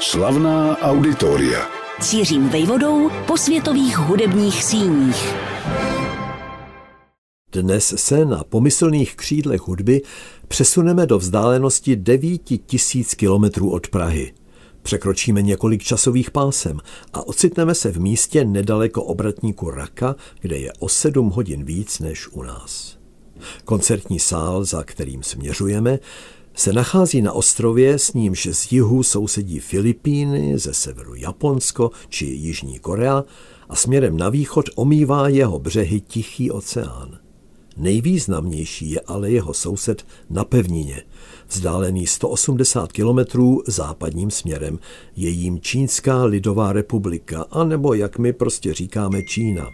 Slavná auditoria. Cířím vejvodou po světových hudebních síních. Dnes se na pomyslných křídlech hudby přesuneme do vzdálenosti 9 tisíc kilometrů od Prahy. Překročíme několik časových pásem a ocitneme se v místě nedaleko obratníku Raka, kde je o 7 hodin víc než u nás. Koncertní sál, za kterým směřujeme, se nachází na ostrově, s nímž z jihu sousedí Filipíny, ze severu Japonsko či Jižní Korea a směrem na východ omývá jeho břehy Tichý oceán. Nejvýznamnější je ale jeho soused na pevnině, vzdálený 180 kilometrů západním směrem, je jím Čínská lidová republika, anebo jak my prostě říkáme Čína.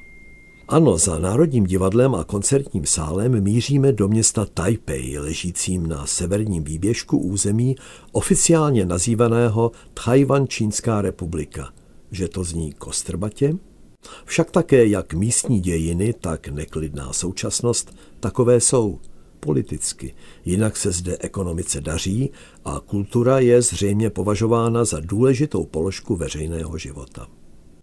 Ano, za Národním divadlem a koncertním sálem míříme do města Taipei, ležícím na severním výběžku území oficiálně nazývaného Tchajvan Čínská republika. Že to zní kostrbatě? Však také jak místní dějiny, tak neklidná současnost takové jsou politicky. Jinak se zde ekonomice daří a kultura je zřejmě považována za důležitou položku veřejného života.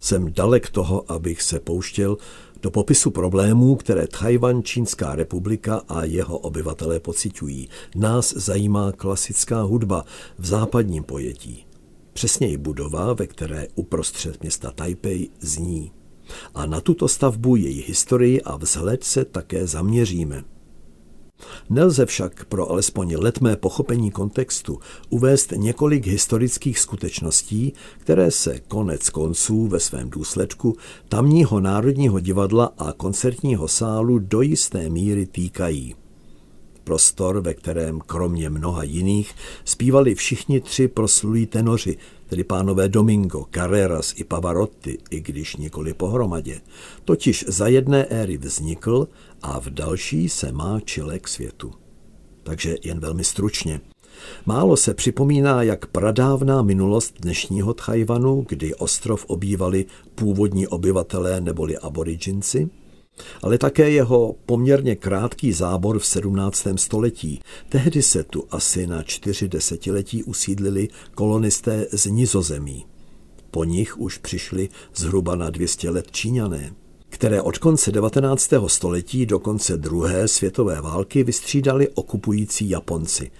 Jsem dalek toho, abych se pouštěl do popisu problémů, které Tchajvan, Čínská republika a jeho obyvatelé pocitují. Nás zajímá klasická hudba v západním pojetí. Přesněji budova, ve které uprostřed města Taipei zní. A na tuto stavbu, její historii a vzhled se také zaměříme. Nelze však pro alespoň letmé pochopení kontextu uvést několik historických skutečností, které se konec konců ve svém důsledku tamního Národního divadla a koncertního sálu do jisté míry týkají. Prostor, ve kterém kromě mnoha jiných zpívali všichni tři proslulí tenoři, tedy pánové Domingo, Carreras i Pavarotti, i když nikoli pohromadě, totiž za jedné éry vznikl a v další se má čile k světu. Takže jen velmi stručně. Málo se připomíná, jak pradávná minulost dnešního Tchajvanu, kdy ostrov obývali původní obyvatelé neboli aboriginci, ale také jeho poměrně krátký zábor v 17. století. Tehdy se tu asi na čtyři desetiletí usídlili kolonisté z Nizozemí. Po nich už přišli zhruba na 200 let Číňané které od konce 19. století do konce druhé světové války vystřídali okupující Japonci.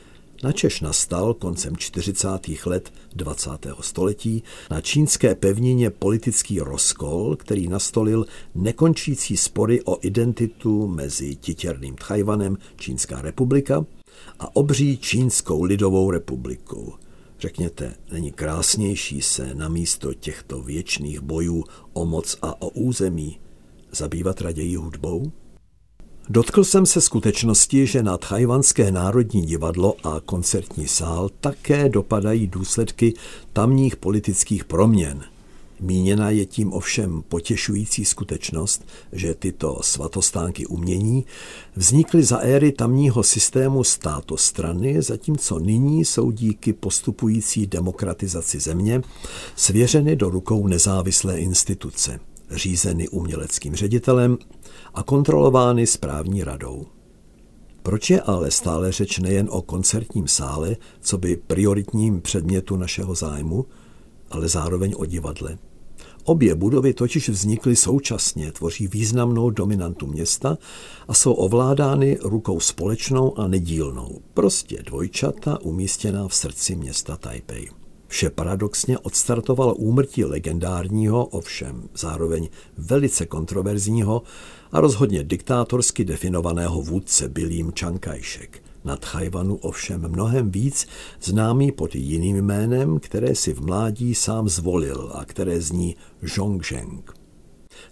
Načež nastal koncem 40. let 20. století na čínské pevnině politický rozkol, který nastolil nekončící spory o identitu mezi titěrným Tchajvanem, Čínská republika, a obří Čínskou lidovou republikou. Řekněte, není krásnější se na místo těchto věčných bojů o moc a o území zabývat raději hudbou? Dotkl jsem se skutečnosti, že na Tchajvanské národní divadlo a koncertní sál také dopadají důsledky tamních politických proměn. Míněna je tím ovšem potěšující skutečnost, že tyto svatostánky umění vznikly za éry tamního systému státostrany, zatímco nyní jsou díky postupující demokratizaci země svěřeny do rukou nezávislé instituce řízeny uměleckým ředitelem a kontrolovány správní radou. Proč je ale stále řeč nejen o koncertním sále, co by prioritním předmětu našeho zájmu, ale zároveň o divadle? Obě budovy totiž vznikly současně, tvoří významnou dominantu města a jsou ovládány rukou společnou a nedílnou, prostě dvojčata umístěná v srdci města Taipei. Vše paradoxně odstartovalo úmrtí legendárního, ovšem zároveň velice kontroverzního a rozhodně diktátorsky definovaného vůdce Bilím Čankajšek. Na Tchajvanu ovšem mnohem víc známý pod jiným jménem, které si v mládí sám zvolil a které zní Zhongzheng.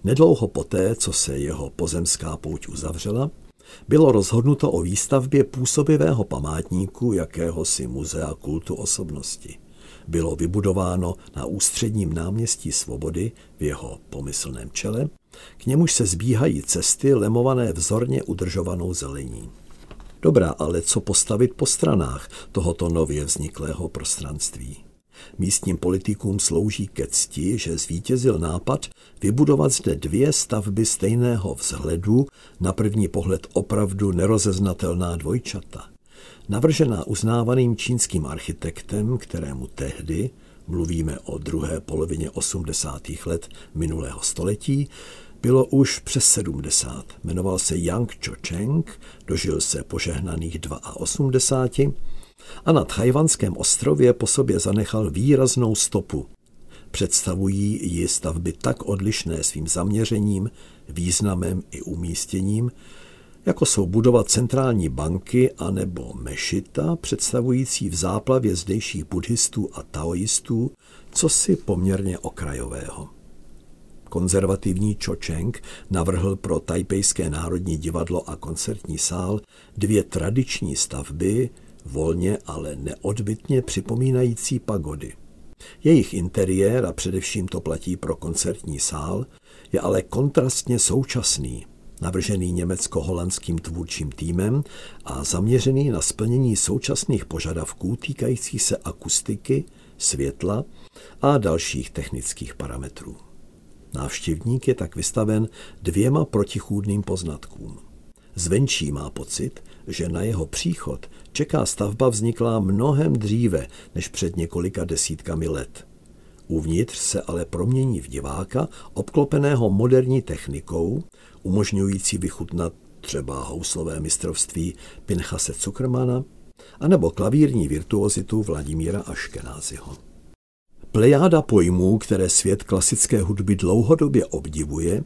Nedlouho poté, co se jeho pozemská pouť uzavřela, bylo rozhodnuto o výstavbě působivého památníku jakéhosi muzea kultu osobnosti bylo vybudováno na ústředním náměstí Svobody v jeho pomyslném čele, k němuž se zbíhají cesty lemované vzorně udržovanou zelení. Dobrá, ale co postavit po stranách tohoto nově vzniklého prostranství? Místním politikům slouží ke cti, že zvítězil nápad vybudovat zde dvě stavby stejného vzhledu, na první pohled opravdu nerozeznatelná dvojčata navržená uznávaným čínským architektem, kterému tehdy, mluvíme o druhé polovině 80. let minulého století, bylo už přes 70. Jmenoval se Yang Cho-cheng, dožil se požehnaných 82 a na Tchajvanském ostrově po sobě zanechal výraznou stopu. Představují ji stavby tak odlišné svým zaměřením, významem i umístěním, jako jsou budovat centrální banky anebo mešita, představující v záplavě zdejších buddhistů a taoistů, co si poměrně okrajového. Konzervativní Cho Cheng navrhl pro Tajpejské národní divadlo a koncertní sál dvě tradiční stavby, volně, ale neodbitně připomínající pagody. Jejich interiér, a především to platí pro koncertní sál, je ale kontrastně současný, navržený německo-holandským tvůrčím týmem a zaměřený na splnění současných požadavků týkajících se akustiky, světla a dalších technických parametrů. Návštěvník je tak vystaven dvěma protichůdným poznatkům. Zvenčí má pocit, že na jeho příchod čeká stavba vzniklá mnohem dříve než před několika desítkami let. Uvnitř se ale promění v diváka, obklopeného moderní technikou, umožňující vychutnat třeba houslové mistrovství Pinchase Zuckermana, anebo klavírní virtuozitu Vladimíra Aškenázyho. Plejáda pojmů, které svět klasické hudby dlouhodobě obdivuje,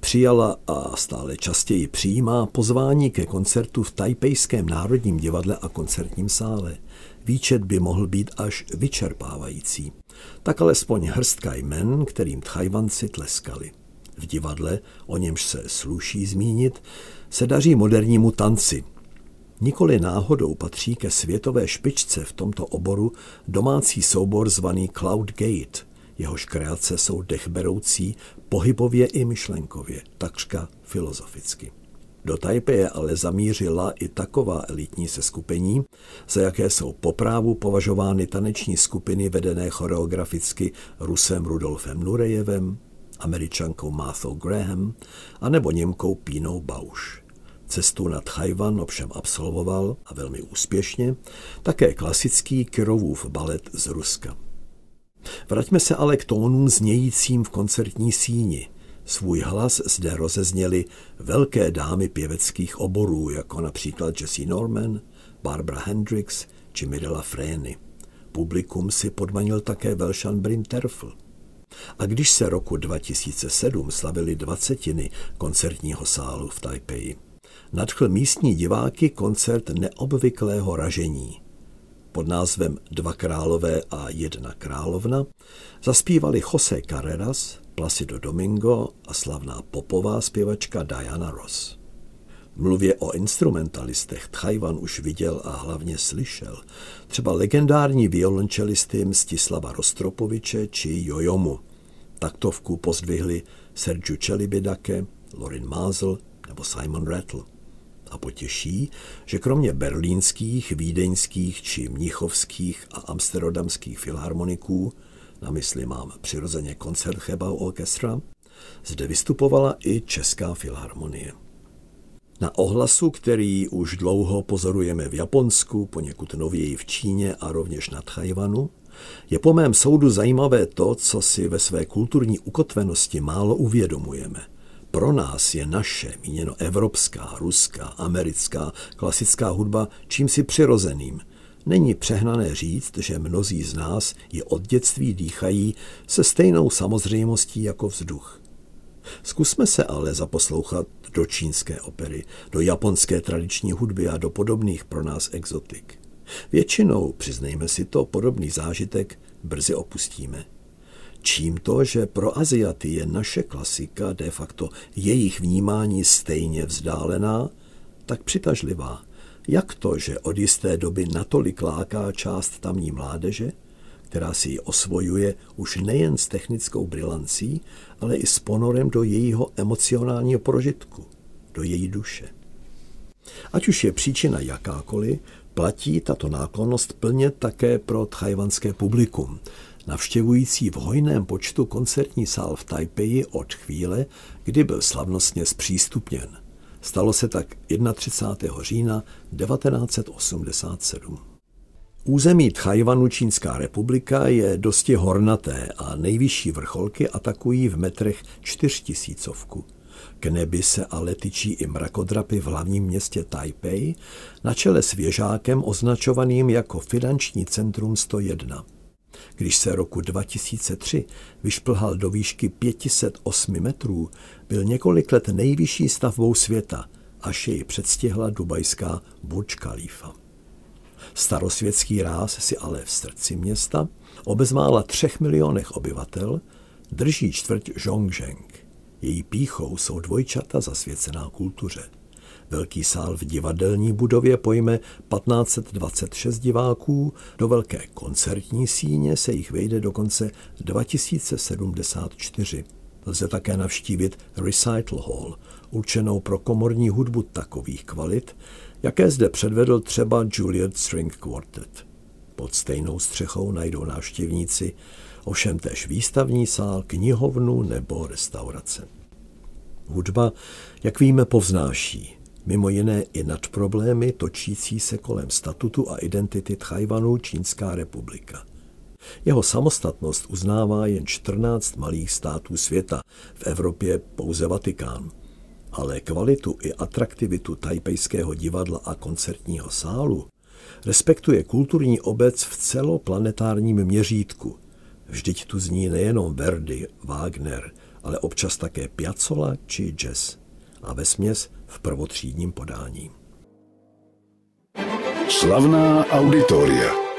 přijala a stále častěji přijímá pozvání ke koncertu v Tajpejském národním divadle a koncertním sále. Výčet by mohl být až vyčerpávající. Tak alespoň hrstka jmen, kterým Tchajvanci tleskali. V divadle, o němž se sluší zmínit, se daří modernímu tanci, Nikoli náhodou patří ke světové špičce v tomto oboru domácí soubor zvaný Cloud Gate. Jehož kreace jsou dechberoucí pohybově i myšlenkově, takřka filozoficky. Do Tajpeje ale zamířila i taková elitní seskupení, za jaké jsou poprávu považovány taneční skupiny vedené choreograficky Rusem Rudolfem Nurejevem, američankou Marthou Graham a nebo Němkou Pínou Bausch. Cestu na Tchajvan ovšem absolvoval a velmi úspěšně také klasický Kirovův balet z Ruska. Vraťme se ale k tónům znějícím v koncertní síni. Svůj hlas zde rozezněly velké dámy pěveckých oborů, jako například Jessie Norman, Barbara Hendricks či Mirella Freni. Publikum si podmanil také Velšan Brinterfl. A když se roku 2007 slavili dvacetiny koncertního sálu v Taipei, nadchl místní diváky koncert neobvyklého ražení. Pod názvem Dva králové a jedna královna zaspívali Jose Carreras, Placido Domingo a slavná popová zpěvačka Diana Ross. Mluvě o instrumentalistech Tchajvan už viděl a hlavně slyšel. Třeba legendární violončelisty Mstislava Rostropoviče či Jojomu. Taktovku pozdvihli Sergiu Čelibidake, Lorin Mazel nebo Simon Rattle a potěší, že kromě berlínských, vídeňských či mnichovských a amsterdamských filharmoniků, na mysli mám přirozeně koncert Chebau Orchestra, zde vystupovala i Česká filharmonie. Na ohlasu, který už dlouho pozorujeme v Japonsku, poněkud nověji v Číně a rovněž na Tchajvanu, je po mém soudu zajímavé to, co si ve své kulturní ukotvenosti málo uvědomujeme pro nás je naše, míněno evropská, ruská, americká, klasická hudba čímsi přirozeným. Není přehnané říct, že mnozí z nás ji od dětství dýchají se stejnou samozřejmostí jako vzduch. Zkusme se ale zaposlouchat do čínské opery, do japonské tradiční hudby a do podobných pro nás exotik. Většinou, přiznejme si to, podobný zážitek brzy opustíme. Čím to, že pro Aziaty je naše klasika de facto jejich vnímání stejně vzdálená, tak přitažlivá. Jak to, že od jisté doby natolik láká část tamní mládeže, která si ji osvojuje už nejen s technickou brilancí, ale i s ponorem do jejího emocionálního prožitku, do její duše. Ať už je příčina jakákoliv, platí tato náklonost plně také pro tchajvanské publikum, navštěvující v hojném počtu koncertní sál v Taipei od chvíle, kdy byl slavnostně zpřístupněn. Stalo se tak 31. října 1987. Území Tchajvanu Čínská republika je dosti hornaté a nejvyšší vrcholky atakují v metrech čtyřtisícovku. K nebi se ale tyčí i mrakodrapy v hlavním městě Taipei na čele s věžákem označovaným jako finanční centrum 101. Když se roku 2003 vyšplhal do výšky 508 metrů, byl několik let nejvyšší stavbou světa, až jej předstihla dubajská Burj Khalifa. Starosvětský ráz si ale v srdci města, o bezmála třech milionech obyvatel, drží čtvrť Zhongzheng. Její píchou jsou dvojčata zasvěcená kultuře. Velký sál v divadelní budově pojme 1526 diváků, do velké koncertní síně se jich vejde dokonce 2074. Lze také navštívit Recital Hall, určenou pro komorní hudbu takových kvalit, jaké zde předvedl třeba Juliet String Quartet. Pod stejnou střechou najdou návštěvníci ovšem též výstavní sál, knihovnu nebo restaurace. Hudba, jak víme, povznáší, mimo jiné i nad problémy točící se kolem statutu a identity Tchajvanu Čínská republika. Jeho samostatnost uznává jen 14 malých států světa, v Evropě pouze Vatikán. Ale kvalitu i atraktivitu tajpejského divadla a koncertního sálu respektuje kulturní obec v celoplanetárním měřítku. Vždyť tu zní nejenom Verdi, Wagner, ale občas také Piazzolla či jazz. A ve směs v prvotřídním podání. Slavná auditoria.